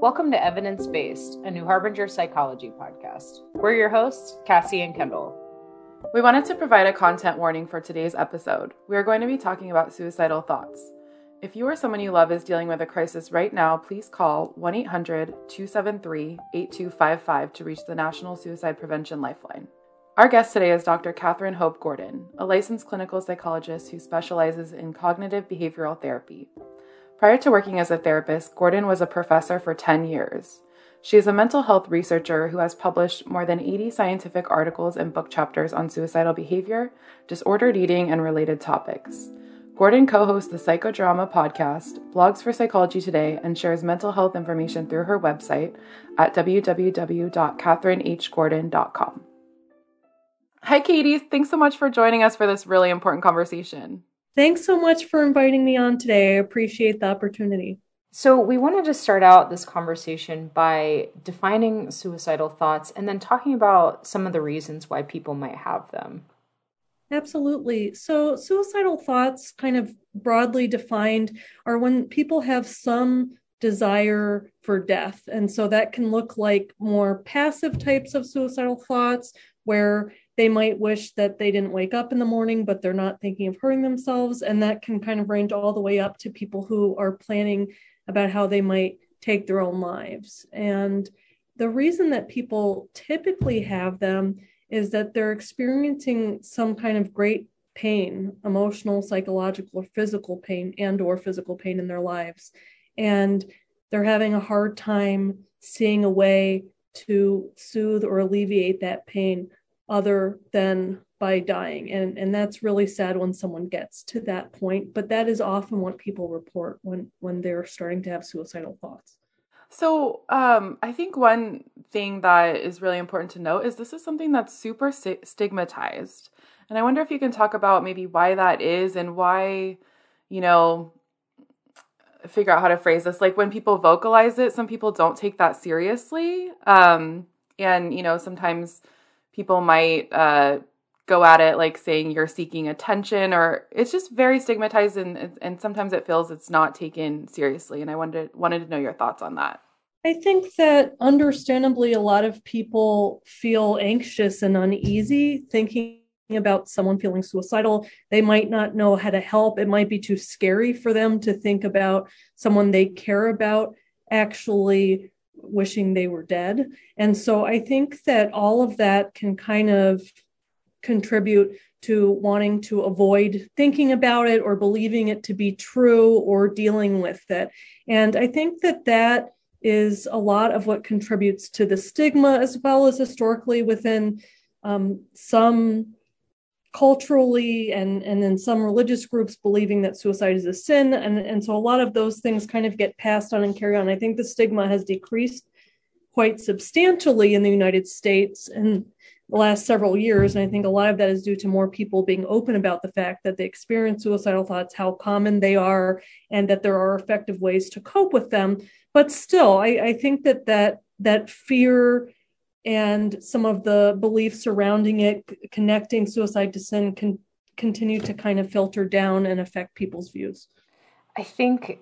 Welcome to Evidence Based, a New Harbinger psychology podcast. We're your hosts, Cassie and Kendall. We wanted to provide a content warning for today's episode. We are going to be talking about suicidal thoughts. If you or someone you love is dealing with a crisis right now, please call 1 800 273 8255 to reach the National Suicide Prevention Lifeline. Our guest today is Dr. Kathryn Hope Gordon, a licensed clinical psychologist who specializes in cognitive behavioral therapy. Prior to working as a therapist, Gordon was a professor for 10 years. She is a mental health researcher who has published more than 80 scientific articles and book chapters on suicidal behavior, disordered eating, and related topics. Gordon co hosts the Psychodrama podcast, blogs for Psychology Today, and shares mental health information through her website at www.kathrynhgordon.com. Hi, Katie. Thanks so much for joining us for this really important conversation. Thanks so much for inviting me on today. I appreciate the opportunity. So, we wanted to start out this conversation by defining suicidal thoughts and then talking about some of the reasons why people might have them. Absolutely. So, suicidal thoughts, kind of broadly defined, are when people have some desire for death. And so that can look like more passive types of suicidal thoughts where they might wish that they didn't wake up in the morning, but they're not thinking of hurting themselves. And that can kind of range all the way up to people who are planning about how they might take their own lives. And the reason that people typically have them is that they're experiencing some kind of great pain emotional psychological or physical pain and or physical pain in their lives and they're having a hard time seeing a way to soothe or alleviate that pain other than by dying. And and that's really sad when someone gets to that point but that is often what people report when when they're starting to have suicidal thoughts. So um, i think one thing that is really important to note is this is something that's super st- stigmatized. And i wonder if you can talk about maybe why that is and why you know figure out how to phrase this. Like when people vocalize it some people don't take that seriously. Um, and you know sometimes people might uh, go at it like saying you're seeking attention or it's just very stigmatized and and sometimes it feels it's not taken seriously and i wanted wanted to know your thoughts on that. I think that understandably a lot of people feel anxious and uneasy thinking about someone feeling suicidal. They might not know how to help. It might be too scary for them to think about someone they care about actually wishing they were dead. And so I think that all of that can kind of contribute to wanting to avoid thinking about it or believing it to be true or dealing with it. And I think that that is a lot of what contributes to the stigma as well as historically within um, some culturally and and then some religious groups believing that suicide is a sin. And and so a lot of those things kind of get passed on and carry on. I think the stigma has decreased quite substantially in the united states in the last several years. And i think a lot of that is due to more people being open about the fact that they experience suicidal thoughts how common they are and that there are effective ways to cope with them. But still i, I think that that that fear and some of the beliefs surrounding it, connecting suicide to sin, can continue to kind of filter down and affect people's views. I think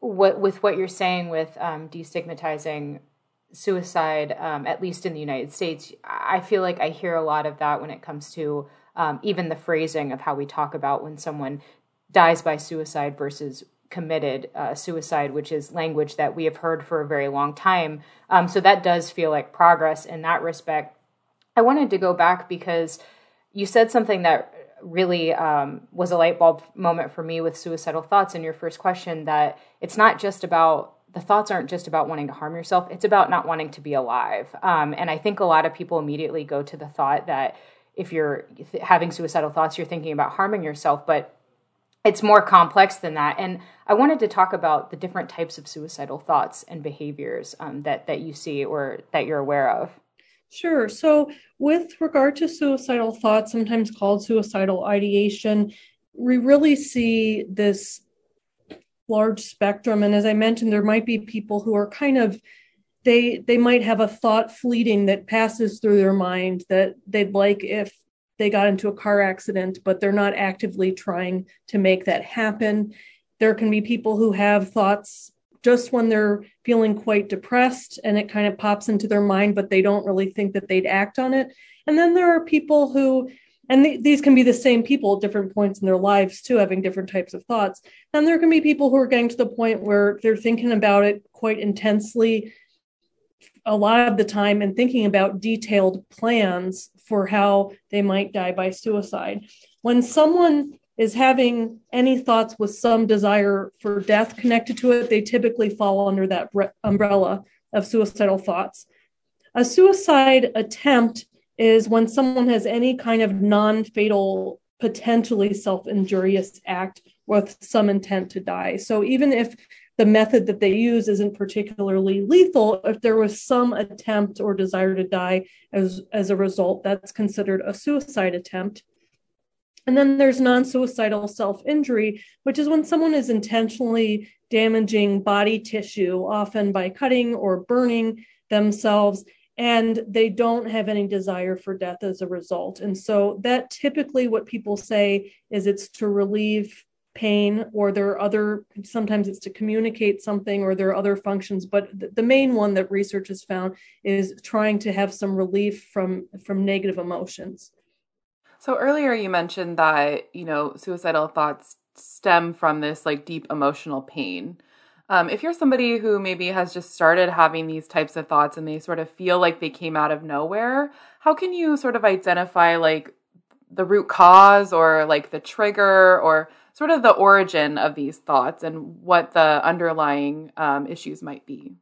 what with what you're saying with um, destigmatizing suicide, um, at least in the United States, I feel like I hear a lot of that when it comes to um, even the phrasing of how we talk about when someone dies by suicide versus committed uh, suicide, which is language that we have heard for a very long time. Um, so that does feel like progress in that respect. I wanted to go back because you said something that really um, was a light bulb moment for me with suicidal thoughts in your first question that it's not just about the thoughts aren't just about wanting to harm yourself it's about not wanting to be alive um, and i think a lot of people immediately go to the thought that if you're having suicidal thoughts you're thinking about harming yourself but it's more complex than that. And I wanted to talk about the different types of suicidal thoughts and behaviors um, that that you see or that you're aware of. Sure. So, with regard to suicidal thoughts, sometimes called suicidal ideation, we really see this large spectrum. And as I mentioned, there might be people who are kind of they they might have a thought fleeting that passes through their mind that they'd like if they got into a car accident, but they're not actively trying to make that happen. There can be people who have thoughts just when they're feeling quite depressed and it kind of pops into their mind, but they don't really think that they'd act on it. And then there are people who, and th- these can be the same people at different points in their lives too, having different types of thoughts. And there can be people who are getting to the point where they're thinking about it quite intensely a lot of the time and thinking about detailed plans for how they might die by suicide. When someone is having any thoughts with some desire for death connected to it, they typically fall under that umbrella of suicidal thoughts. A suicide attempt is when someone has any kind of non fatal, potentially self injurious act with some intent to die. So even if the method that they use isn't particularly lethal, if there was some attempt or desire to die as, as a result, that's considered a suicide attempt. And then there's non suicidal self injury, which is when someone is intentionally damaging body tissue, often by cutting or burning themselves, and they don't have any desire for death as a result. And so, that typically what people say is it's to relieve pain or there are other sometimes it's to communicate something or there are other functions but the main one that research has found is trying to have some relief from from negative emotions. So earlier you mentioned that you know suicidal thoughts stem from this like deep emotional pain. Um, if you're somebody who maybe has just started having these types of thoughts and they sort of feel like they came out of nowhere how can you sort of identify like the root cause or like the trigger or sort of the origin of these thoughts and what the underlying um, issues might be?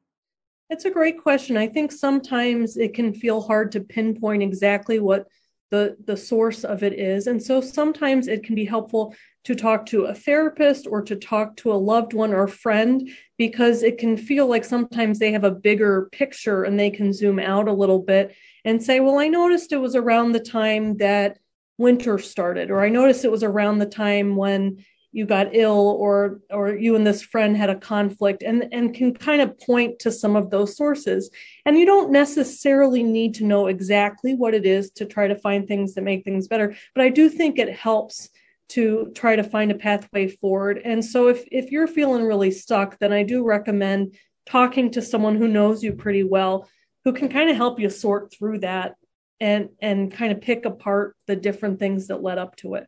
It's a great question. I think sometimes it can feel hard to pinpoint exactly what the the source of it is and so sometimes it can be helpful to talk to a therapist or to talk to a loved one or friend because it can feel like sometimes they have a bigger picture and they can zoom out a little bit and say well i noticed it was around the time that winter started or i noticed it was around the time when you got ill or or you and this friend had a conflict and and can kind of point to some of those sources. And you don't necessarily need to know exactly what it is to try to find things that make things better but i do think it helps to try to find a pathway forward. And so if if you're feeling really stuck then i do recommend talking to someone who knows you pretty well who can kind of help you sort through that and and kind of pick apart the different things that led up to it.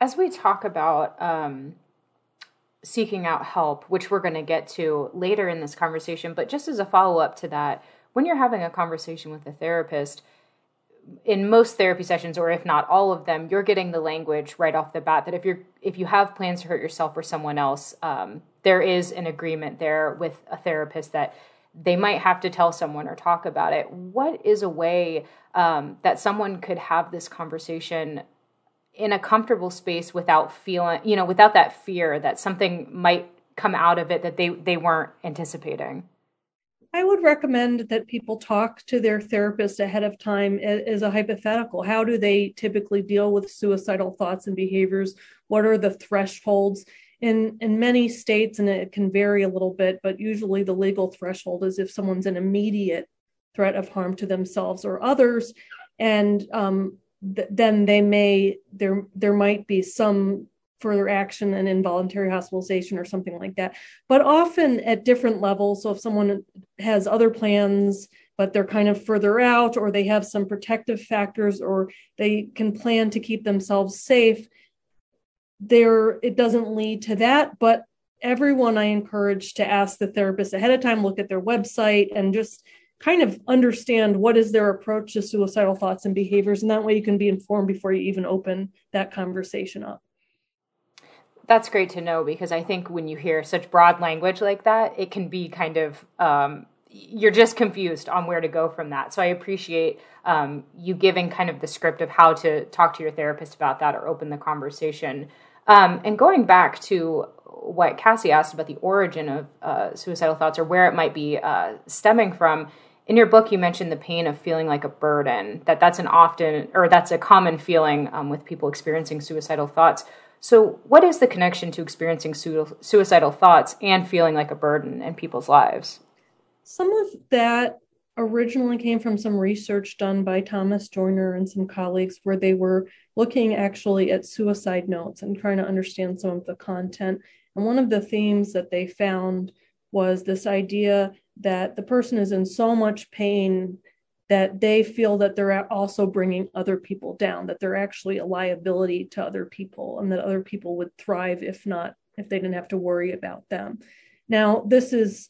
As we talk about um, seeking out help which we're going to get to later in this conversation but just as a follow-up to that when you're having a conversation with a therapist in most therapy sessions or if not all of them you're getting the language right off the bat that if you're if you have plans to hurt yourself or someone else um, there is an agreement there with a therapist that they might have to tell someone or talk about it. What is a way um, that someone could have this conversation in a comfortable space without feeling, you know, without that fear that something might come out of it that they they weren't anticipating? I would recommend that people talk to their therapist ahead of time as a hypothetical. How do they typically deal with suicidal thoughts and behaviors? What are the thresholds? In in many states and it can vary a little bit but usually the legal threshold is if someone's an immediate threat of harm to themselves or others. And um, th- then they may there there might be some further action and involuntary hospitalization or something like that. But often at different levels so if someone has other plans but they're kind of further out or they have some protective factors or they can plan to keep themselves safe there it doesn't lead to that but everyone i encourage to ask the therapist ahead of time look at their website and just kind of understand what is their approach to suicidal thoughts and behaviors and that way you can be informed before you even open that conversation up that's great to know because i think when you hear such broad language like that it can be kind of um, you're just confused on where to go from that. So I appreciate um, you giving kind of the script of how to talk to your therapist about that or open the conversation. Um, and going back to what Cassie asked about the origin of uh, suicidal thoughts or where it might be uh, stemming from, in your book you mentioned the pain of feeling like a burden. That that's an often or that's a common feeling um, with people experiencing suicidal thoughts. So, what is the connection to experiencing su- suicidal thoughts and feeling like a burden in people's lives? Some of that originally came from some research done by Thomas Joiner and some colleagues where they were looking actually at suicide notes and trying to understand some of the content. And one of the themes that they found was this idea that the person is in so much pain that they feel that they're also bringing other people down, that they're actually a liability to other people, and that other people would thrive if not, if they didn't have to worry about them. Now, this is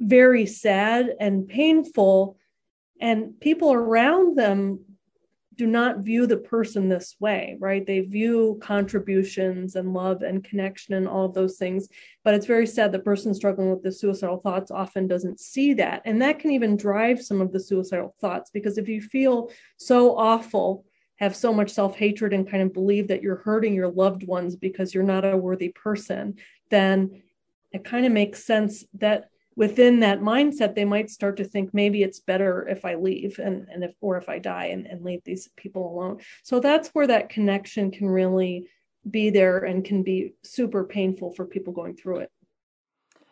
very sad and painful, and people around them do not view the person this way, right? They view contributions and love and connection and all of those things. But it's very sad the person struggling with the suicidal thoughts often doesn't see that. And that can even drive some of the suicidal thoughts because if you feel so awful, have so much self hatred, and kind of believe that you're hurting your loved ones because you're not a worthy person, then it kind of makes sense that within that mindset they might start to think maybe it's better if i leave and, and if or if i die and, and leave these people alone. So that's where that connection can really be there and can be super painful for people going through it.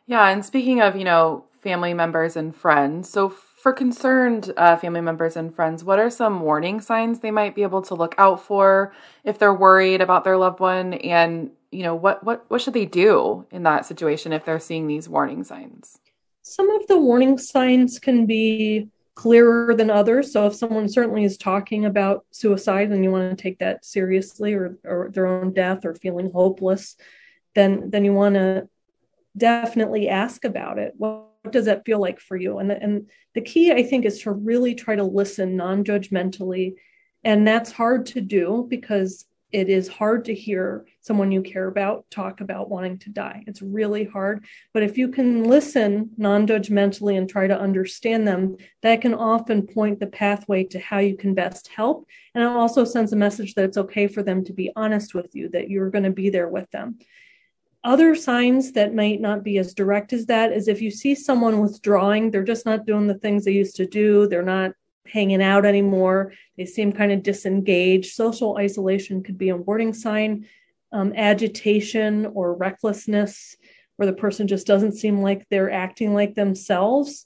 Yeah and speaking of you know family members and friends so for concerned uh, family members and friends what are some warning signs they might be able to look out for if they're worried about their loved one? And you know what what what should they do in that situation if they're seeing these warning signs some of the warning signs can be clearer than others. So if someone certainly is talking about suicide and you want to take that seriously or, or their own death or feeling hopeless, then then you want to definitely ask about it. What, what does that feel like for you? And, and the key, I think, is to really try to listen non-judgmentally. And that's hard to do because it is hard to hear someone you care about talk about wanting to die. It's really hard. But if you can listen non judgmentally and try to understand them, that can often point the pathway to how you can best help. And it also sends a message that it's okay for them to be honest with you, that you're going to be there with them. Other signs that might not be as direct as that is if you see someone withdrawing, they're just not doing the things they used to do, they're not hanging out anymore. They seem kind of disengaged. Social isolation could be a warning sign. Um, agitation or recklessness, where the person just doesn't seem like they're acting like themselves.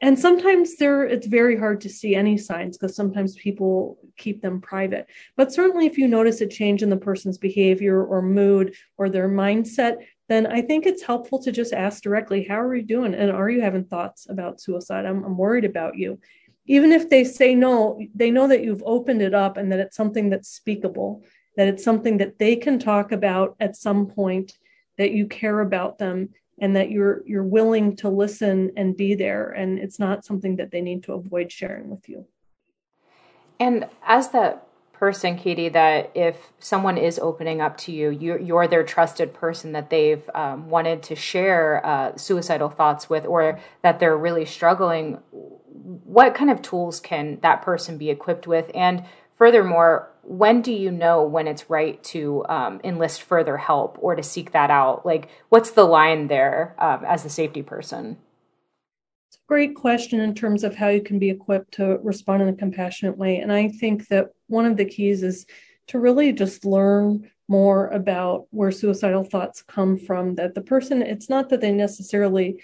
And sometimes there it's very hard to see any signs because sometimes people keep them private. But certainly if you notice a change in the person's behavior or mood or their mindset, then I think it's helpful to just ask directly, how are you doing? And are you having thoughts about suicide? I'm, I'm worried about you even if they say no, they know that you've opened it up and that it's something that's speakable, that it's something that they can talk about at some point, that you care about them and that you're you're willing to listen and be there and it's not something that they need to avoid sharing with you. And as that person, Katie, that if someone is opening up to you, you're, you're their trusted person that they've um, wanted to share uh, suicidal thoughts with, or that they're really struggling what kind of tools can that person be equipped with? And furthermore, when do you know when it's right to um, enlist further help or to seek that out? Like, what's the line there um, as the safety person? It's a great question in terms of how you can be equipped to respond in a compassionate way. And I think that one of the keys is to really just learn more about where suicidal thoughts come from that the person it's not that they necessarily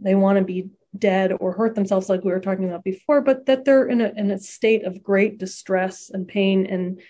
they want to be dead or hurt themselves like we were talking about before but that they're in a, in a state of great distress and pain and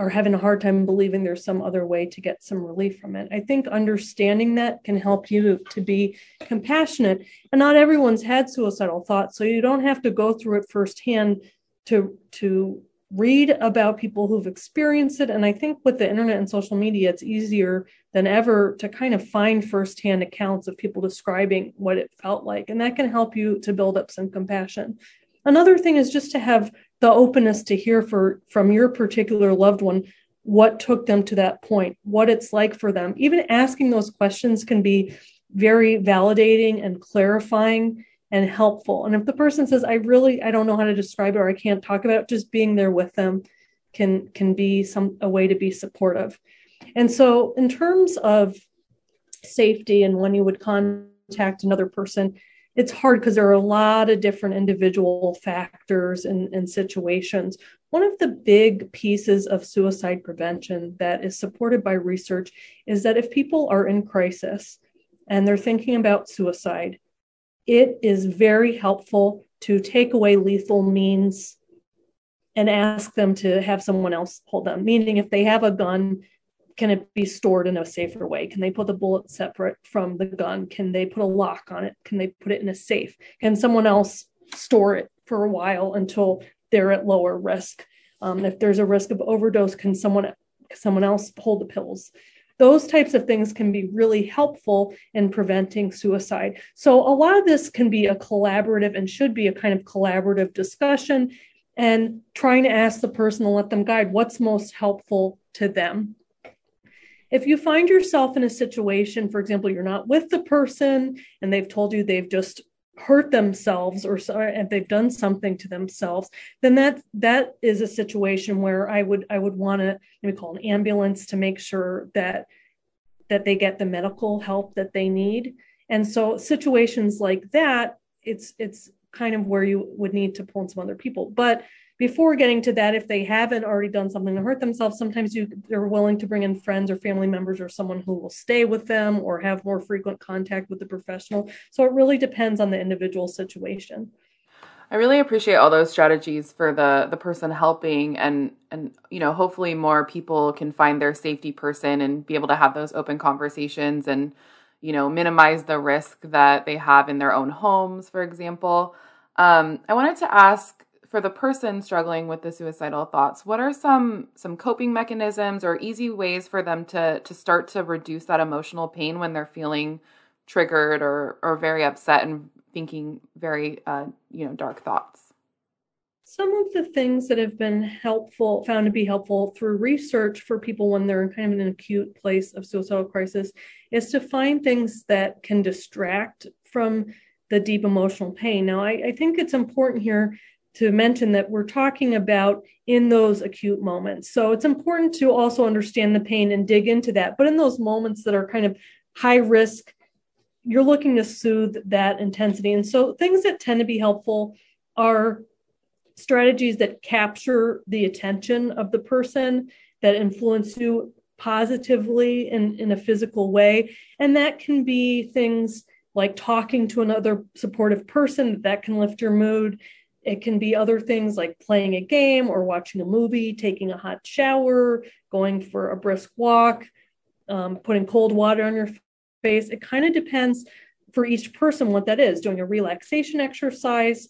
are having a hard time believing there's some other way to get some relief from it. I think understanding that can help you to be compassionate. And not everyone's had suicidal thoughts so you don't have to go through it firsthand to to read about people who've experienced it. And I think with the internet and social media, it's easier than ever to kind of find firsthand accounts of people describing what it felt like. And that can help you to build up some compassion. Another thing is just to have the openness to hear for, from your particular loved one what took them to that point, what it's like for them. Even asking those questions can be very validating and clarifying and helpful. And if the person says, I really, I don't know how to describe it or I can't talk about it, just being there with them can can be some a way to be supportive. And so in terms of safety and when you would contact another person, it's hard because there are a lot of different individual factors and, and situations. One of the big pieces of suicide prevention that is supported by research is that if people are in crisis and they're thinking about suicide, it is very helpful to take away lethal means and ask them to have someone else hold them. Meaning, if they have a gun, can it be stored in a safer way? Can they put the bullet separate from the gun? Can they put a lock on it? Can they put it in a safe? Can someone else store it for a while until they're at lower risk? Um, if there's a risk of overdose, can someone someone else hold the pills? Those types of things can be really helpful in preventing suicide. So a lot of this can be a collaborative and should be a kind of collaborative discussion and trying to ask the person to let them guide what's most helpful to them. If you find yourself in a situation, for example, you're not with the person and they've told you they've just hurt themselves or if they've done something to themselves then that that is a situation where i would i would want to maybe call an ambulance to make sure that that they get the medical help that they need. And so situations like that it's it's kind of where you would need to pull in some other people. But before getting to that, if they haven't already done something to hurt themselves, sometimes you they're willing to bring in friends or family members or someone who will stay with them or have more frequent contact with the professional. So it really depends on the individual situation. I really appreciate all those strategies for the the person helping and and you know hopefully more people can find their safety person and be able to have those open conversations and you know minimize the risk that they have in their own homes for example. Um, I wanted to ask for the person struggling with the suicidal thoughts what are some some coping mechanisms or easy ways for them to to start to reduce that emotional pain when they're feeling triggered or or very upset and thinking very uh, you know dark thoughts? Some of the things that have been helpful found to be helpful through research for people when they're in kind of an acute place of suicidal crisis is to find things that can distract from the deep emotional pain. Now I, I think it's important here to mention that we're talking about in those acute moments. So it's important to also understand the pain and dig into that. But in those moments that are kind of high risk, you're looking to soothe that intensity. And so things that tend to be helpful are strategies that capture the attention of the person, that influence you positively in, in a physical way. And that can be things like talking to another supportive person that can lift your mood it can be other things like playing a game or watching a movie, taking a hot shower, going for a brisk walk, um, putting cold water on your face. It kind of depends for each person what that is, doing a relaxation exercise,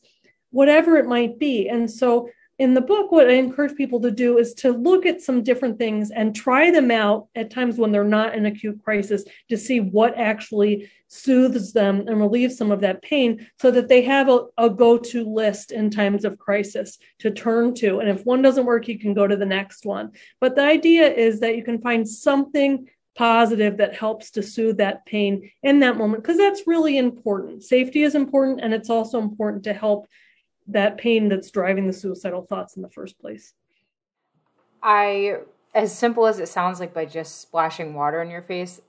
whatever it might be. And so in the book, what I encourage people to do is to look at some different things and try them out at times when they're not in acute crisis to see what actually soothes them and relieves some of that pain so that they have a, a go to list in times of crisis to turn to. And if one doesn't work, you can go to the next one. But the idea is that you can find something positive that helps to soothe that pain in that moment because that's really important. Safety is important, and it's also important to help that pain that's driving the suicidal thoughts in the first place. I, as simple as it sounds like by just splashing water in your face,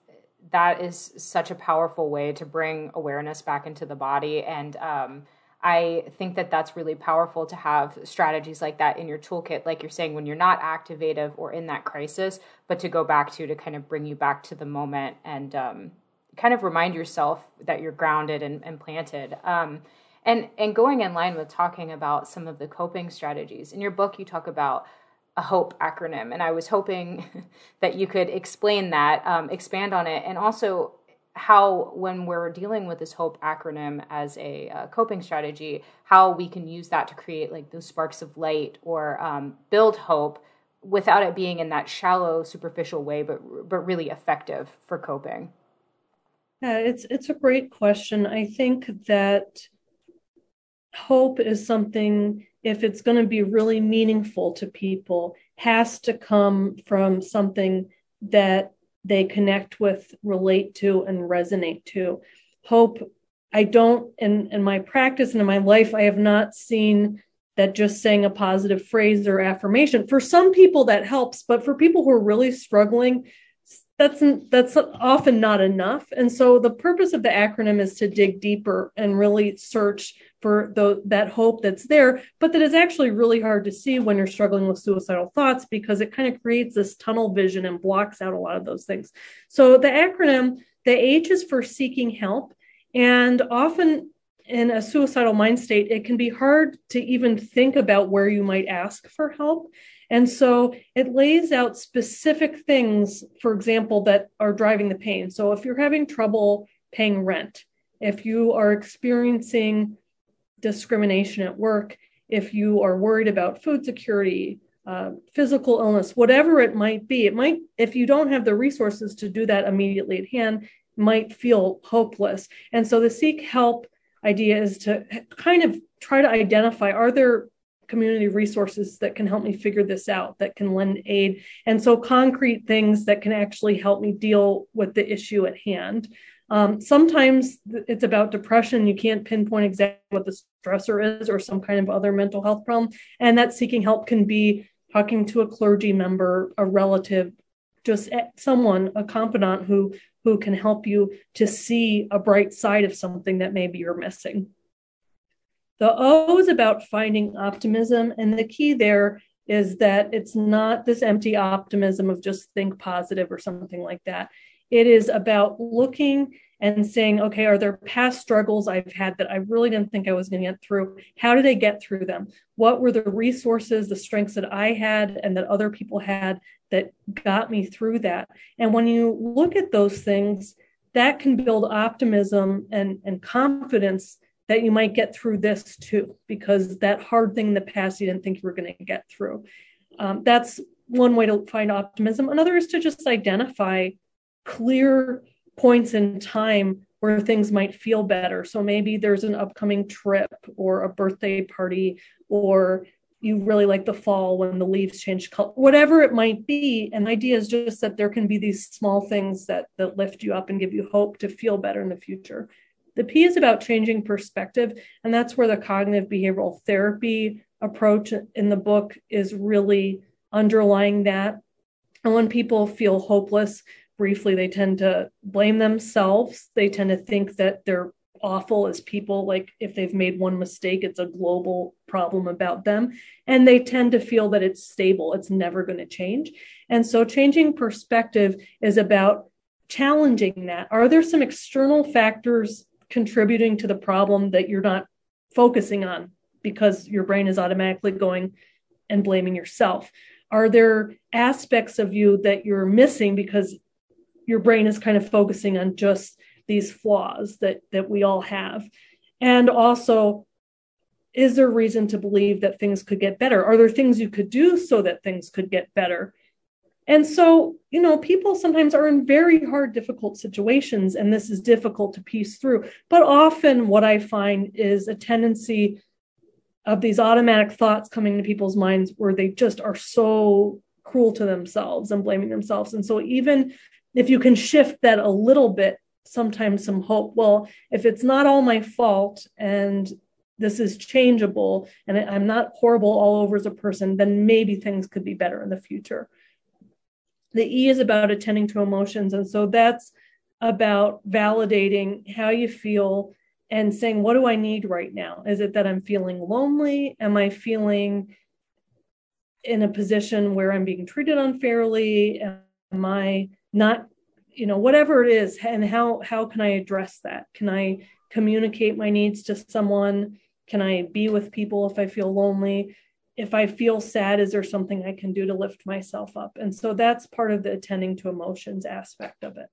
that is such a powerful way to bring awareness back into the body. And um, I think that that's really powerful to have strategies like that in your toolkit, like you're saying, when you're not activative or in that crisis, but to go back to to kind of bring you back to the moment and um, kind of remind yourself that you're grounded and, and planted. Um, and and going in line with talking about some of the coping strategies in your book you talk about a hope acronym and i was hoping that you could explain that um, expand on it and also how when we're dealing with this hope acronym as a uh, coping strategy how we can use that to create like those sparks of light or um, build hope without it being in that shallow superficial way but but really effective for coping. Yeah it's it's a great question. I think that hope is something if it's going to be really meaningful to people has to come from something that they connect with relate to and resonate to. Hope i don't in in my practice and in my life i have not seen that just saying a positive phrase or affirmation. For some people that helps but for people who are really struggling that's that's often not enough. And so the purpose of the acronym is to dig deeper and really search for the, that hope that's there but that is actually really hard to see when you're struggling with suicidal thoughts because it kind of creates this tunnel vision and blocks out a lot of those things so the acronym the h is for seeking help and often in a suicidal mind state it can be hard to even think about where you might ask for help And so it lays out specific things, for example, that are driving the pain. So if you're having trouble paying rent, if you are experiencing discrimination at work, if you are worried about food security, uh, physical illness, whatever it might be, it might, if you don't have the resources to do that immediately at hand, might feel hopeless. And so the seek help idea is to kind of try to identify are there community resources that can help me figure this out, that can lend aid. And so concrete things that can actually help me deal with the issue at hand. Um, sometimes it's about depression. You can't pinpoint exactly what the stressor is or some kind of other mental health problem. And that seeking help can be talking to a clergy member, a relative, just someone, a confidant who who can help you to see a bright side of something that maybe you're missing. The O is about finding optimism, and the key there is that it's not this empty optimism of just think positive or something like that. It is about looking and saying, okay, are there past struggles I've had that I really didn't think I was going to get through? How did I get through them? What were the resources, the strengths that I had and that other people had that got me through that? And when you look at those things, that can build optimism and, and confidence that you might get through this too, because that hard thing in the past you didn't think you were going to get through. Um, that's one way to find optimism. Another is to just identify clear points in time where things might feel better. So maybe there's an upcoming trip or a birthday party, or you really like the fall when the leaves change color, whatever it might be. An idea is just that there can be these small things that that lift you up and give you hope to feel better in the future. The P is about changing perspective, and that's where the cognitive behavioral therapy approach in the book is really underlying that. And when people feel hopeless, briefly, they tend to blame themselves. They tend to think that they're awful as people. Like if they've made one mistake, it's a global problem about them. And they tend to feel that it's stable, it's never going to change. And so changing perspective is about challenging that. Are there some external factors contributing to the problem that you're not focusing on because your brain is automatically going and blaming yourself? Are there aspects of you that you're missing because your brain is kind of focusing on just these flaws that that we all have? And also is there reason to believe that things could get better? Are there things you could do so that things could get better? And so, you know, people sometimes are in very hard, difficult situations, and this is difficult to piece through. But often, what I find is a tendency of these automatic thoughts coming to people's minds where they just are so cruel to themselves and blaming themselves. And so, even if you can shift that a little bit, sometimes some hope, well, if it's not all my fault and this is changeable and I'm not horrible all over as a person, then maybe things could be better in the future the E is about attending to emotions. And so that's about validating how you feel and saying, what do I need right now? Is it that I'm feeling lonely? Am I feeling in a position where I'm being treated unfairly? Am I not, you know, whatever it is, and how how can I address that? Can I communicate my needs to someone? Can I be with people if I feel lonely? if I feel sad, is there something I can do to lift myself up? And so that's part of the attending to emotions aspect of it.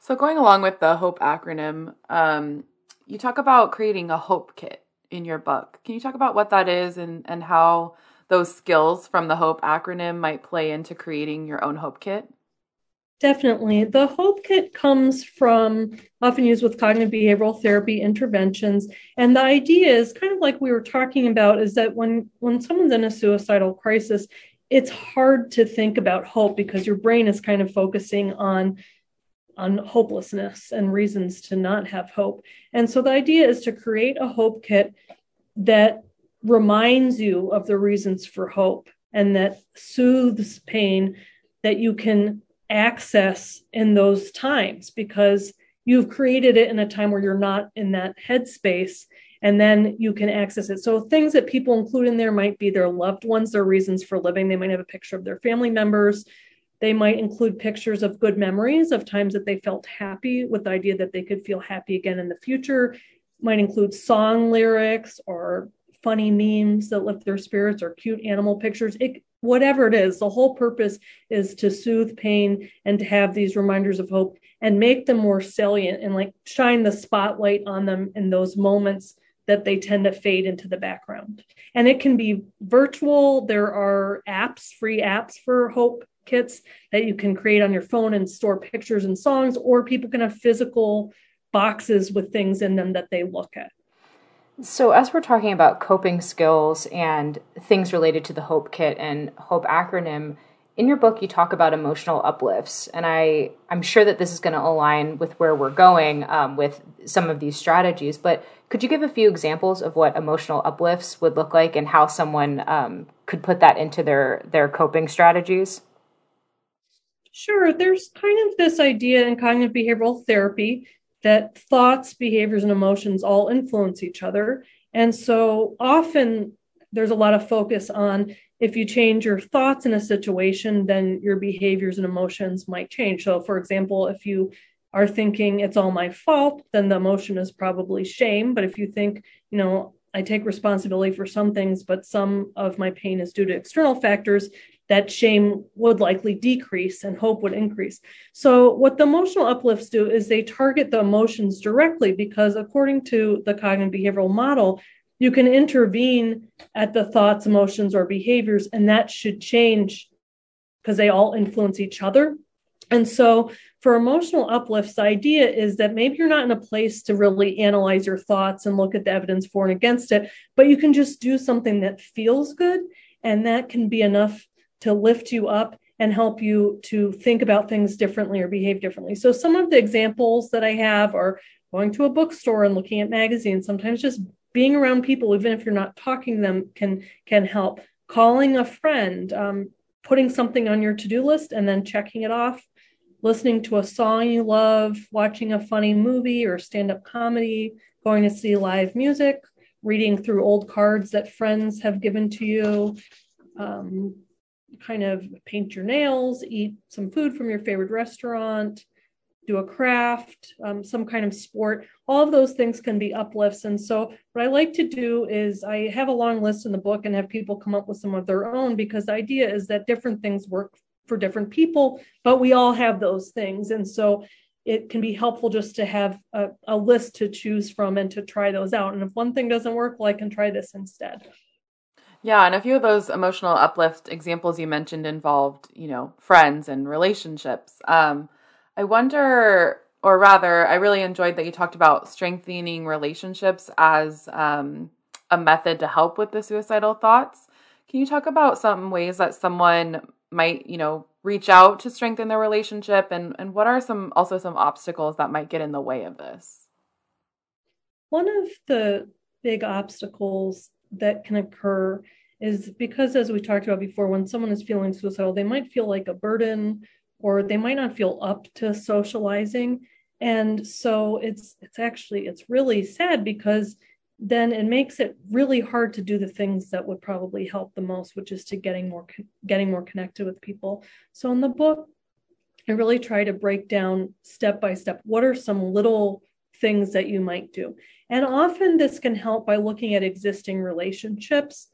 So, going along with the HOPE acronym, um, you talk about creating a HOPE kit in your book. Can you talk about what that is and, and how those skills from the HOPE acronym might play into creating your own HOPE kit? Definitely. The Hope Kit comes from often used with cognitive behavioral therapy interventions. And the idea is kind of like we were talking about is that when, when someone's in a suicidal crisis, it's hard to think about hope because your brain is kind of focusing on on hopelessness and reasons to not have hope. And so the idea is to create a hope kit that reminds you of the reasons for hope and that soothes pain that you can access in those times because you've created it in a time where you're not in that headspace and then you can access it. So things that people include in there might be their loved ones, their reasons for living. They might have a picture of their family members. They might include pictures of good memories of times that they felt happy with the idea that they could feel happy again in the future. Might include song lyrics or funny memes that lift their spirits or cute animal pictures. It, whatever it is, the whole purpose is to soothe pain and to have these reminders of hope and make them more salient and like shine the spotlight on them in those moments that they tend to fade into the background. And it can be virtual. There are apps, free apps for hope kits that you can create on your phone and store pictures and songs, or people can have physical boxes with things in them that they look at. So, as we're talking about coping skills and things related to the HOPE kit and HOPE acronym, in your book you talk about emotional uplifts, and I I'm sure that this is going to align with where we're going um, with some of these strategies. But could you give a few examples of what emotional uplifts would look like and how someone um, could put that into their their coping strategies? Sure. There's kind of this idea in cognitive behavioral therapy that thoughts, behaviors, and emotions all influence each other. And so often there's a lot of focus on if you change your thoughts in a situation, then your behaviors and emotions might change. So, for example, if you are thinking it's all my fault, then the emotion is probably shame. But if you think, you know, I take responsibility for some things, but some of my pain is due to external factors, that shame would likely decrease and hope would increase. So, what the emotional uplifts do is they target the emotions directly because, according to the cognitive behavioral model, you can intervene at the thoughts, emotions, or behaviors, and that should change because they all influence each other. And so, for emotional uplifts, the idea is that maybe you're not in a place to really analyze your thoughts and look at the evidence for and against it, but you can just do something that feels good. And that can be enough to lift you up and help you to think about things differently or behave differently. So, some of the examples that I have are going to a bookstore and looking at magazines, sometimes just being around people, even if you're not talking to them, can, can help. Calling a friend, um, putting something on your to do list and then checking it off, listening to a song you love, watching a funny movie or stand up comedy, going to see live music, reading through old cards that friends have given to you. Um, kind of paint your nails, eat some food from your favorite restaurant, do a craft, um, some kind of sport. All of those things can be uplifts. And so, what I like to do is I have a long list in the book and have people come up with some of their own because the idea is that different things work for different people, but we all have those things. And so, it can be helpful just to have a, a list to choose from and to try those out. And if one thing doesn't work, well, I can try this instead. Yeah, and a few of those emotional uplift examples you mentioned involved, you know, friends and relationships. Um, I wonder, or rather, I really enjoyed that you talked about strengthening relationships as um, a method to help with the suicidal thoughts. Can you talk about some ways that someone might, you know, reach out to strengthen their relationship, and and what are some also some obstacles that might get in the way of this? One of the big obstacles that can occur is because as we talked about before when someone is feeling suicidal they might feel like a burden or they might not feel up to socializing and so it's it's actually it's really sad because then it makes it really hard to do the things that would probably help the most which is to getting more getting more connected with people so in the book i really try to break down step by step what are some little things that you might do and often this can help by looking at existing relationships.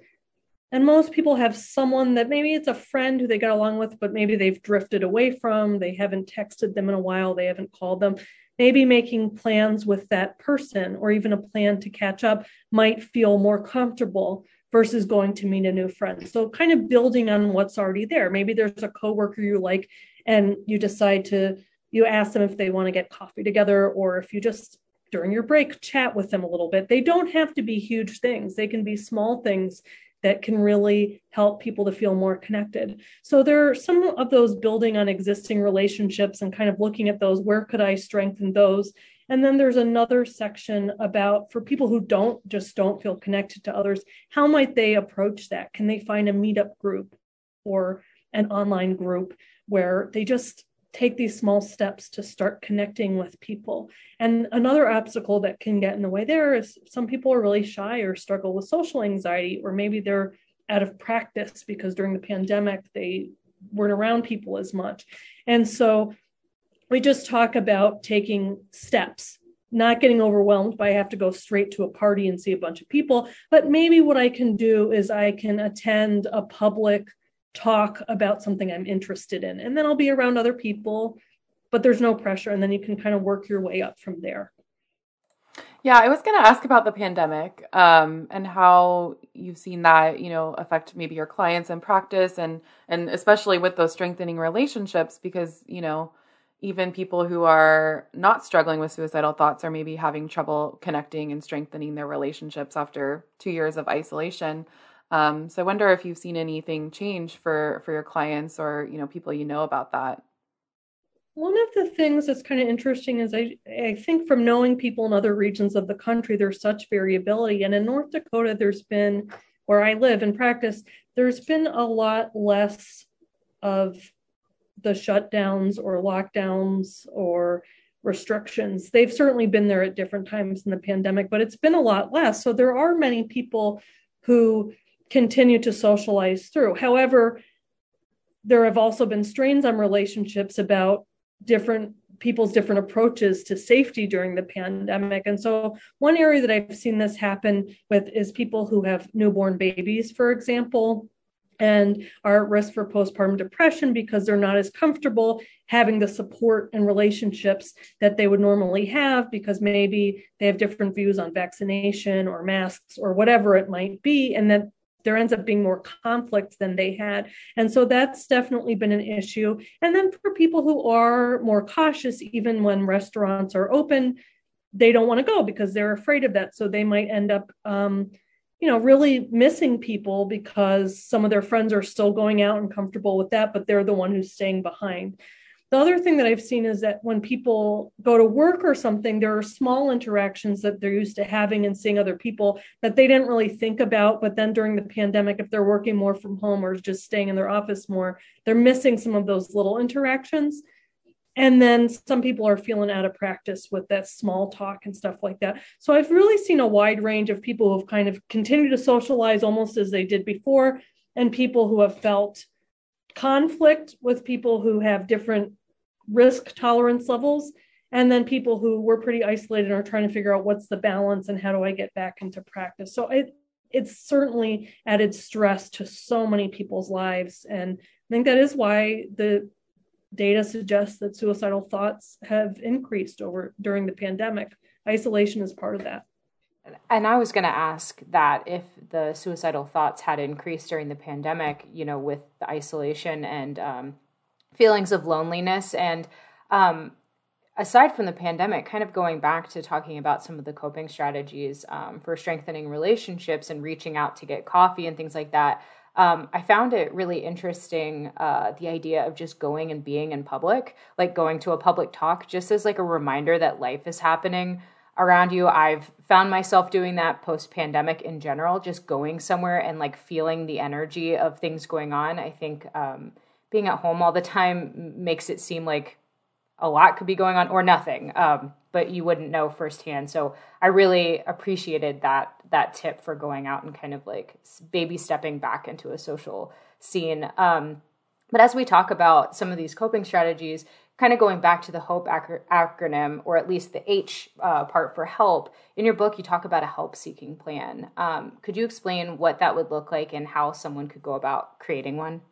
And most people have someone that maybe it's a friend who they got along with, but maybe they've drifted away from, they haven't texted them in a while, they haven't called them. Maybe making plans with that person or even a plan to catch up might feel more comfortable versus going to meet a new friend. So, kind of building on what's already there. Maybe there's a coworker you like, and you decide to you ask them if they want to get coffee together, or if you just during your break, chat with them a little bit. They don't have to be huge things, they can be small things that can really help people to feel more connected. So there are some of those building on existing relationships and kind of looking at those where could I strengthen those? And then there's another section about for people who don't just don't feel connected to others, how might they approach that? Can they find a meetup group or an online group where they just take these small steps to start connecting with people. And another obstacle that can get in the way there is some people are really shy or struggle with social anxiety, or maybe they're out of practice because during the pandemic they weren't around people as much. And so we just talk about taking steps not getting overwhelmed by I have to go straight to a party and see a bunch of people. But maybe what I can do is I can attend a public talk about something I'm interested in, and then I'll be around other people, but there's no pressure. And then you can kind of work your way up from there. Yeah, I was going to ask about the pandemic um, and how you've seen that, you know, affect maybe your clients and practice, and and especially with those strengthening relationships, because you know, even people who are not struggling with suicidal thoughts are maybe having trouble connecting and strengthening their relationships after two years of isolation. Um, so I wonder if you've seen anything change for for your clients or you know people you know about that. One of the things that's kind of interesting is I, I think from knowing people in other regions of the country, there's such variability. And in North Dakota, there's been, where I live and practice, there's been a lot less of the shutdowns or lockdowns or restrictions. They've certainly been there at different times in the pandemic, but it's been a lot less. So there are many people who continue to socialize through. However, there have also been strains on relationships about different people's different approaches to safety during the pandemic. And so, one area that I've seen this happen with is people who have newborn babies, for example, and are at risk for postpartum depression because they're not as comfortable having the support and relationships that they would normally have because maybe they have different views on vaccination or masks or whatever it might be. And that there ends up being more conflict than they had. And so that's definitely been an issue. And then for people who are more cautious, even when restaurants are open, they don't want to go because they're afraid of that. So they might end up, um, you know, really missing people because some of their friends are still going out and comfortable with that, but they're the one who's staying behind. The other thing that I've seen is that when people go to work or something, there are small interactions that they're used to having and seeing other people that they didn't really think about. But then during the pandemic, if they're working more from home or just staying in their office more, they're missing some of those little interactions. And then some people are feeling out of practice with that small talk and stuff like that. So I've really seen a wide range of people who have kind of continued to socialize almost as they did before, and people who have felt conflict with people who have different risk tolerance levels and then people who were pretty isolated are trying to figure out what's the balance and how do I get back into practice. So it it's certainly added stress to so many people's lives and I think that is why the data suggests that suicidal thoughts have increased over during the pandemic. Isolation is part of that. And I was going to ask that if the suicidal thoughts had increased during the pandemic, you know, with the isolation and um, feelings of loneliness and um, aside from the pandemic kind of going back to talking about some of the coping strategies um, for strengthening relationships and reaching out to get coffee and things like that um, i found it really interesting uh, the idea of just going and being in public like going to a public talk just as like a reminder that life is happening around you. I've found myself doing that post pandemic in general just going somewhere and like feeling the energy of things going on. I think um, being at home all the time makes it seem like a lot could be going on or nothing um, but you wouldn't know firsthand. So i really appreciated that that tip for going out and kind of like baby stepping back into a social scene. Um, but as we talk about some of these coping strategies kind of going back to the hope ac- acronym or at least the h uh, part for help in your book you talk about a help seeking plan. Um, could you explain what that would look like and how someone could go about creating one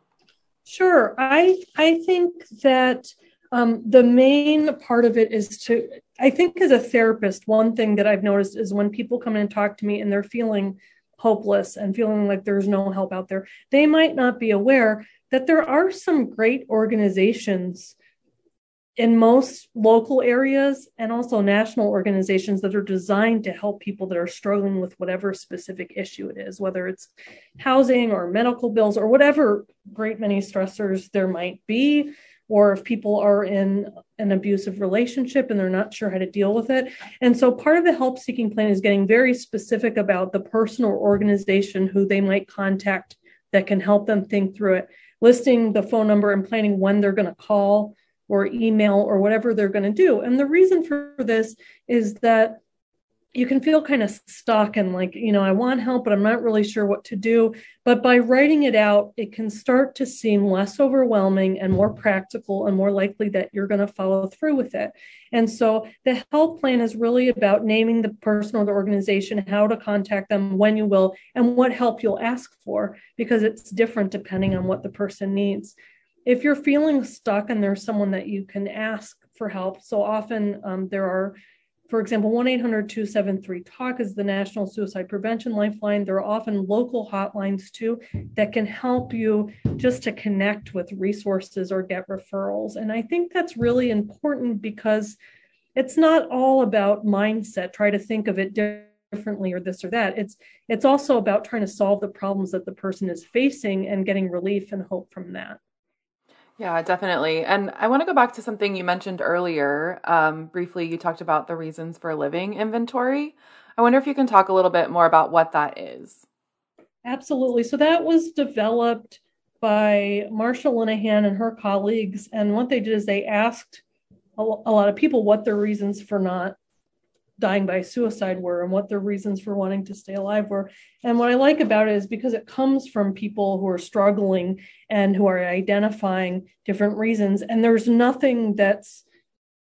Sure. I I think that um, the main part of it is to I think as a therapist, one thing that I've noticed is when people come in and talk to me and they're feeling hopeless and feeling like there's no help out there, they might not be aware that there are some great organizations in most local areas and also national organizations that are designed to help people that are struggling with whatever specific issue it is, whether it's housing or medical bills or whatever great many stressors there might be, or if people are in an abusive relationship and they're not sure how to deal with it. And so part of the help seeking plan is getting very specific about the person or organization who they might contact that can help them think through it, listing the phone number and planning when they're going to call or email or whatever they're going to do. And the reason for this is that you can feel kind of stuck and like, you know, I want help, but I'm not really sure what to do. But by writing it out, it can start to seem less overwhelming and more practical and more likely that you're going to follow through with it. And so the help plan is really about naming the person or the organization, how to contact them, when you will, and what help you'll ask for, because it's different depending on what the person needs. If you're feeling stuck and there's someone that you can ask for help, so often um, there are for example, 1 800 273 TALK is the National Suicide Prevention Lifeline. There are often local hotlines too that can help you just to connect with resources or get referrals. And I think that's really important because it's not all about mindset, try to think of it differently or this or that. It's it's also about trying to solve the problems that the person is facing and getting relief and hope from that. Yeah, definitely. And I want to go back to something you mentioned earlier. Um, briefly, you talked about the reasons for living inventory. I wonder if you can talk a little bit more about what that is. Absolutely. So that was developed by Marsha Linehan and her colleagues. And what they did is they asked a, a lot of people what their reasons for not dying by suicide were and what their reasons for wanting to stay alive were. And what I like about it is because it comes from people who are struggling and who are identifying different reasons. And there's nothing that's,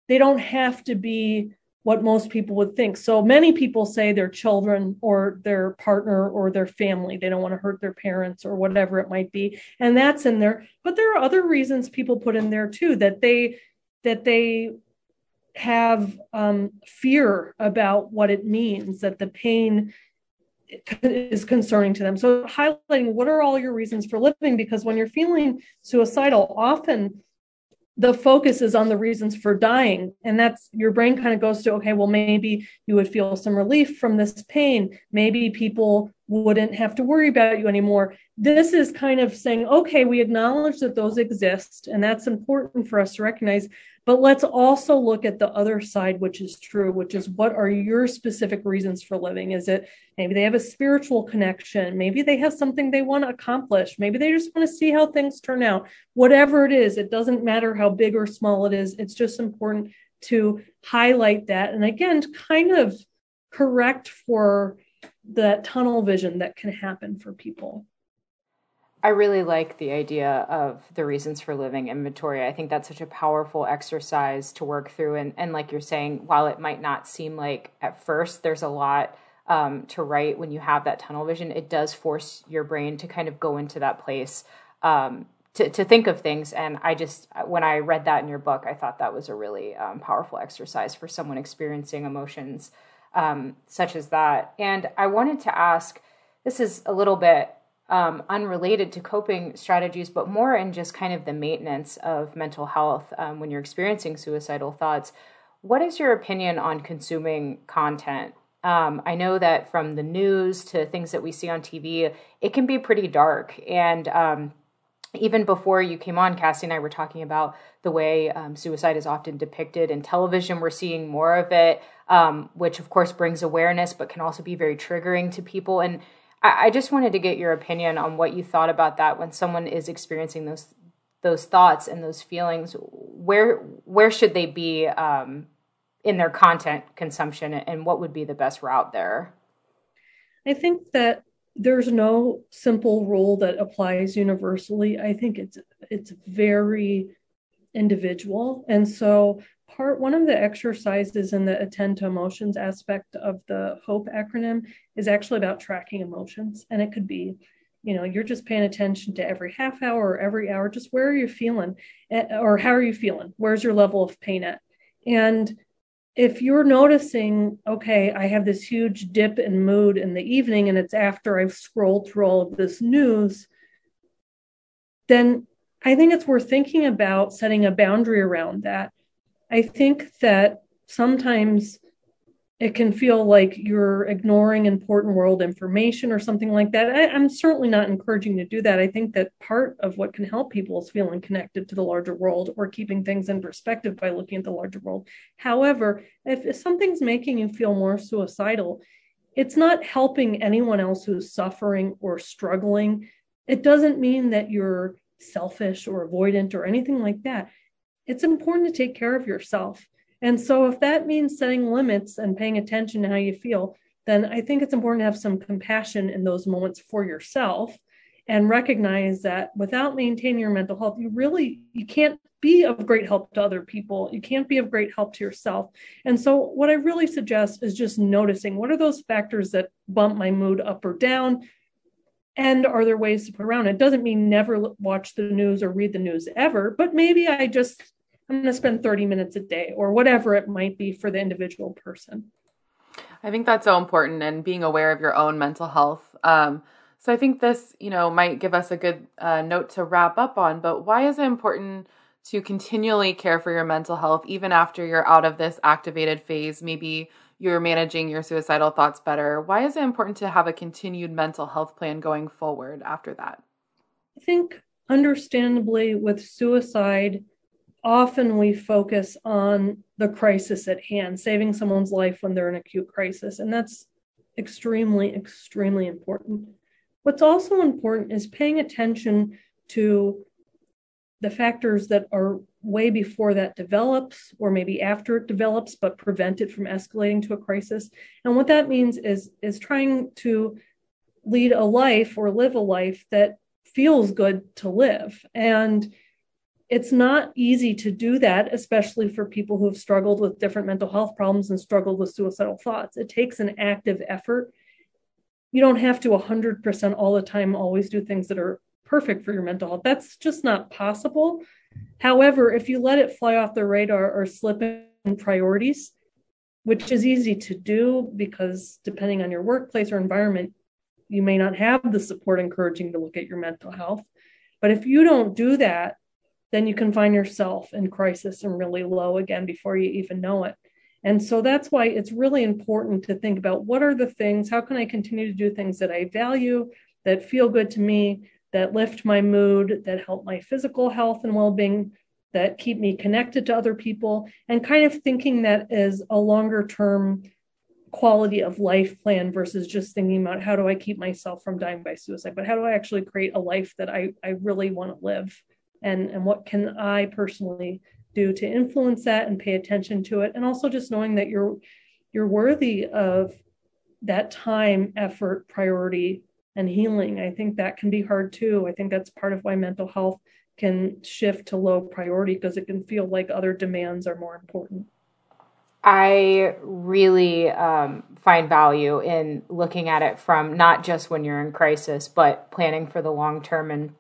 they don't have to be what most people would think. So many people say their children or their partner or their family, they don't want to hurt their parents or whatever it might be. And that's in there. But there are other reasons people put in there too that they, that they have um, fear about what it means, that the pain is concerning to them. So, highlighting what are all your reasons for living? Because when you're feeling suicidal, often the focus is on the reasons for dying. And that's your brain kind of goes to, okay, well, maybe you would feel some relief from this pain. Maybe people wouldn't have to worry about you anymore. This is kind of saying, okay, we acknowledge that those exist, and that's important for us to recognize. But let's also look at the other side, which is true, which is what are your specific reasons for living? Is it maybe they have a spiritual connection? Maybe they have something they want to accomplish. Maybe they just want to see how things turn out. Whatever it is, it doesn't matter how big or small it is. It's just important to highlight that. And again, kind of correct for that tunnel vision that can happen for people. I really like the idea of the reasons for living inventory. I think that's such a powerful exercise to work through. And, and like you're saying, while it might not seem like at first there's a lot um, to write when you have that tunnel vision, it does force your brain to kind of go into that place um, to, to think of things. And I just, when I read that in your book, I thought that was a really um, powerful exercise for someone experiencing emotions um, such as that. And I wanted to ask this is a little bit um, unrelated to coping strategies, but more in just kind of the maintenance of mental health um, when you're experiencing suicidal thoughts. What is your opinion on consuming content? Um, I know that from the news to things that we see on TV, it can be pretty dark. And um, even before you came on, Cassie and I were talking about the way um, suicide is often depicted in television. We're seeing more of it, um, which of course brings awareness, but can also be very triggering to people. And I, I just wanted to get your opinion on what you thought about that when someone is experiencing those those thoughts and those feelings. Where where should they be um, in their content consumption, and what would be the best route there? I think that there's no simple rule that applies universally. I think it's it's very individual, and so part one of the exercises in the attend to emotions aspect of the hope acronym is actually about tracking emotions. And it could be you know you're just paying attention to every half hour or every hour just where are you feeling eh, or how are you feeling? Where's your level of pain at? And if you're noticing okay i have this huge dip in mood in the evening and it's after i've scrolled through all of this news then i think it's worth thinking about setting a boundary around that I think that sometimes it can feel like you're ignoring important world information or something like that. I, am certainly not encouraging to do that. I think that part of what can help people is feeling connected to the larger world or keeping things in perspective by looking at the larger world. However, if, if something's making you feel more suicidal, it's not helping anyone else who's suffering or struggling. It doesn't mean that you're selfish or avoidant or anything like that it's important to take care of yourself. And so, if that means setting limits and paying attention to how you feel, then I think it's important to have some compassion in those moments for yourself and recognize that without maintaining your mental health, you really you can't be of great help to other people. You can't be of great help to yourself. And so, what I really suggest is just noticing what are those factors that bump my mood up or down, and are there ways to put around it? Doesn't mean never watch the news or read the news ever, but maybe I just I'm going to spend 30 minutes a day or whatever it might be for the individual person. I think that's so important and being aware of your own mental health. Um, so I think this, you know, might give us a good uh, note to wrap up on. But why is it important to continually care for your mental health even after you're out of this activated phase? Maybe you're managing your suicidal thoughts better. Why is it important to have a continued mental health plan going forward after that? I think, understandably, with suicide, often we focus on the crisis at hand, saving someone's life when they're in acute crisis. And that's extremely, extremely important. What's also important is paying attention to the factors that are way before that develops, or maybe after it develops, but prevent it from escalating to a crisis. And what that means is, is trying to lead a life or live a life that feels good to live. And it's not easy to do that, especially for people who have struggled with different mental health problems and struggled with suicidal thoughts. It takes an active effort. You don't have to 100% all the time always do things that are perfect for your mental health. That's just not possible. However, if you let it fly off the radar or slip in priorities, which is easy to do because depending on your workplace or environment, you may not have the support encouraging to look at your mental health. But if you don't do that, then you can find yourself in crisis and really low again before you even know it. And so that's why it's really important to think about what are the things, how can I continue to do things that I value, that feel good to me, that lift my mood, that help my physical health and well being, that keep me connected to other people, and kind of thinking that as a longer term quality of life plan versus just thinking about how do I keep myself from dying by suicide, but how do I actually create a life that I, I really want to live? And, and what can I personally do to influence that and pay attention to it? And also just knowing that you're you're worthy of that time, effort, priority, and healing. I think that can be hard too. I think that's part of why mental health can shift to low priority because it can feel like other demands are more important. I really um, find value in looking at it from not just when you're in crisis, but planning for the long term and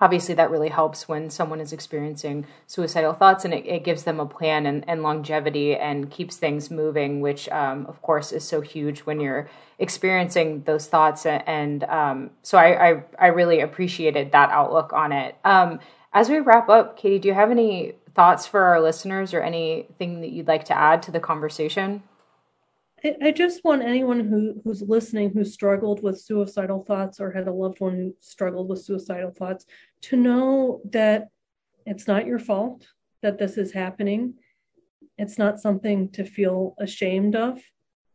obviously that really helps when someone is experiencing suicidal thoughts and it, it gives them a plan and, and, longevity and keeps things moving which um, of course is so huge when you're experiencing those thoughts and um, so I, I, I, really appreciated that outlook on it. Um, as we wrap up katie do you have any thoughts for our listeners or anything that you'd like to add to the conversation? I just want anyone who, who's listening who struggled with suicidal thoughts or had a loved one who struggled with suicidal thoughts to know that it's not your fault that this is happening. It's not something to feel ashamed of.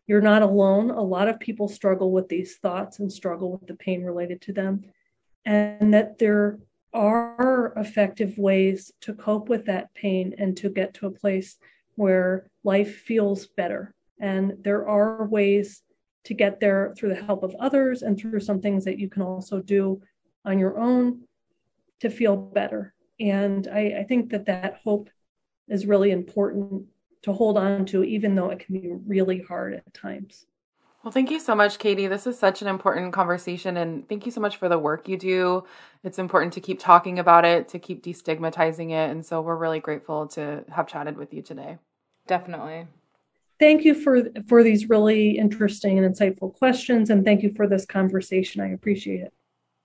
You're not alone. A lot of people struggle with these thoughts and struggle with the pain related to them, and that there are effective ways to cope with that pain and to get to a place where life feels better. And there are ways to get there through the help of others and through some things that you can also do on your own to feel better. And I, I think that that hope is really important to hold on to, even though it can be really hard at times. Well, thank you so much, Katie. This is such an important conversation, and thank you so much for the work you do. It's important to keep talking about it, to keep destigmatizing it. And so we're really grateful to have chatted with you today. Definitely. Thank you for for these really interesting and insightful questions, and thank you for this conversation. I appreciate it.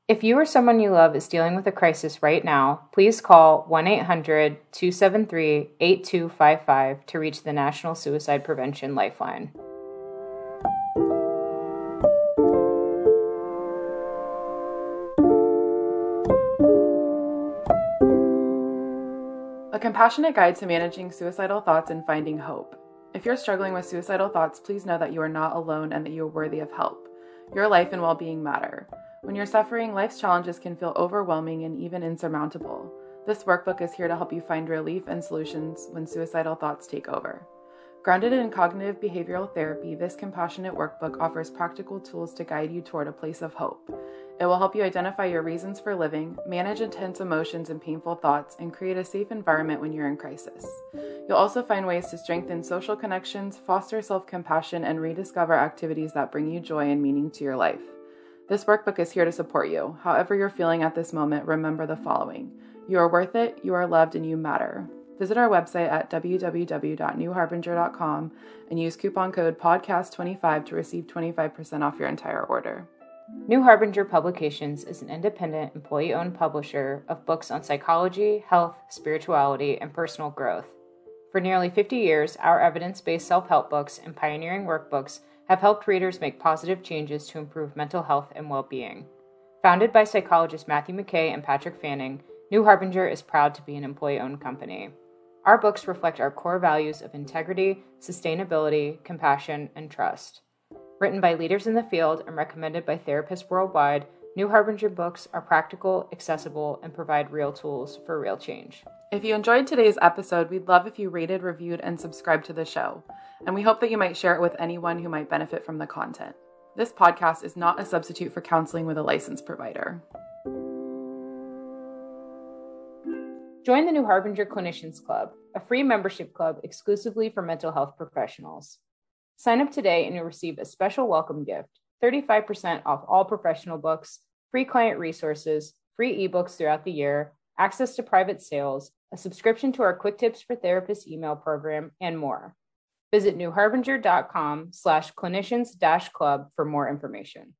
If you or someone you love is dealing with a crisis right now, please call 1 800 273 8255 to reach the National Suicide Prevention Lifeline. A compassionate guide to managing suicidal thoughts and finding hope. If you're struggling with suicidal thoughts, please know that you are not alone and that you are worthy of help. Your life and well being matter. When you're suffering, life's challenges can feel overwhelming and even insurmountable. This workbook is here to help you find relief and solutions when suicidal thoughts take over. Grounded in cognitive behavioral therapy, this compassionate workbook offers practical tools to guide you toward a place of hope. It will help you identify your reasons for living, manage intense emotions and painful thoughts, and create a safe environment when you're in crisis. You'll also find ways to strengthen social connections, foster self compassion, and rediscover activities that bring you joy and meaning to your life. This workbook is here to support you. However, you're feeling at this moment, remember the following You are worth it, you are loved, and you matter. Visit our website at www.newharbinger.com and use coupon code PODCAST25 to receive 25% off your entire order. New Harbinger Publications is an independent, employee owned publisher of books on psychology, health, spirituality, and personal growth. For nearly 50 years, our evidence based self help books and pioneering workbooks have helped readers make positive changes to improve mental health and well being. Founded by psychologists Matthew McKay and Patrick Fanning, New Harbinger is proud to be an employee owned company. Our books reflect our core values of integrity, sustainability, compassion, and trust. Written by leaders in the field and recommended by therapists worldwide, New Harbinger books are practical, accessible, and provide real tools for real change. If you enjoyed today's episode, we'd love if you rated, reviewed, and subscribed to the show. And we hope that you might share it with anyone who might benefit from the content. This podcast is not a substitute for counseling with a licensed provider. Join the New Harbinger Clinicians Club, a free membership club exclusively for mental health professionals. Sign up today and you'll receive a special welcome gift 35% off all professional books, free client resources, free ebooks throughout the year, access to private sales, a subscription to our Quick Tips for Therapists email program, and more. Visit newharbinger.com slash clinicians dash club for more information.